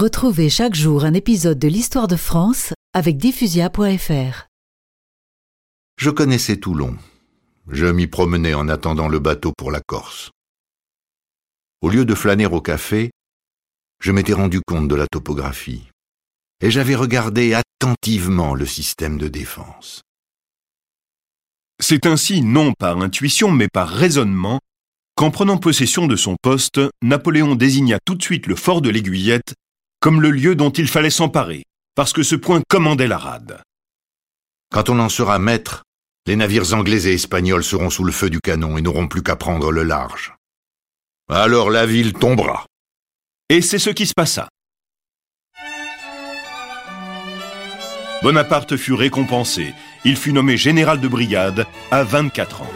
Retrouvez chaque jour un épisode de l'histoire de France avec diffusia.fr. Je connaissais Toulon. Je m'y promenais en attendant le bateau pour la Corse. Au lieu de flâner au café, je m'étais rendu compte de la topographie et j'avais regardé attentivement le système de défense. C'est ainsi, non par intuition, mais par raisonnement, qu'en prenant possession de son poste, Napoléon désigna tout de suite le fort de l'Aiguillette comme le lieu dont il fallait s'emparer, parce que ce point commandait la rade. Quand on en sera maître, les navires anglais et espagnols seront sous le feu du canon et n'auront plus qu'à prendre le large. Alors la ville tombera. Et c'est ce qui se passa. Bonaparte fut récompensé. Il fut nommé général de brigade à 24 ans.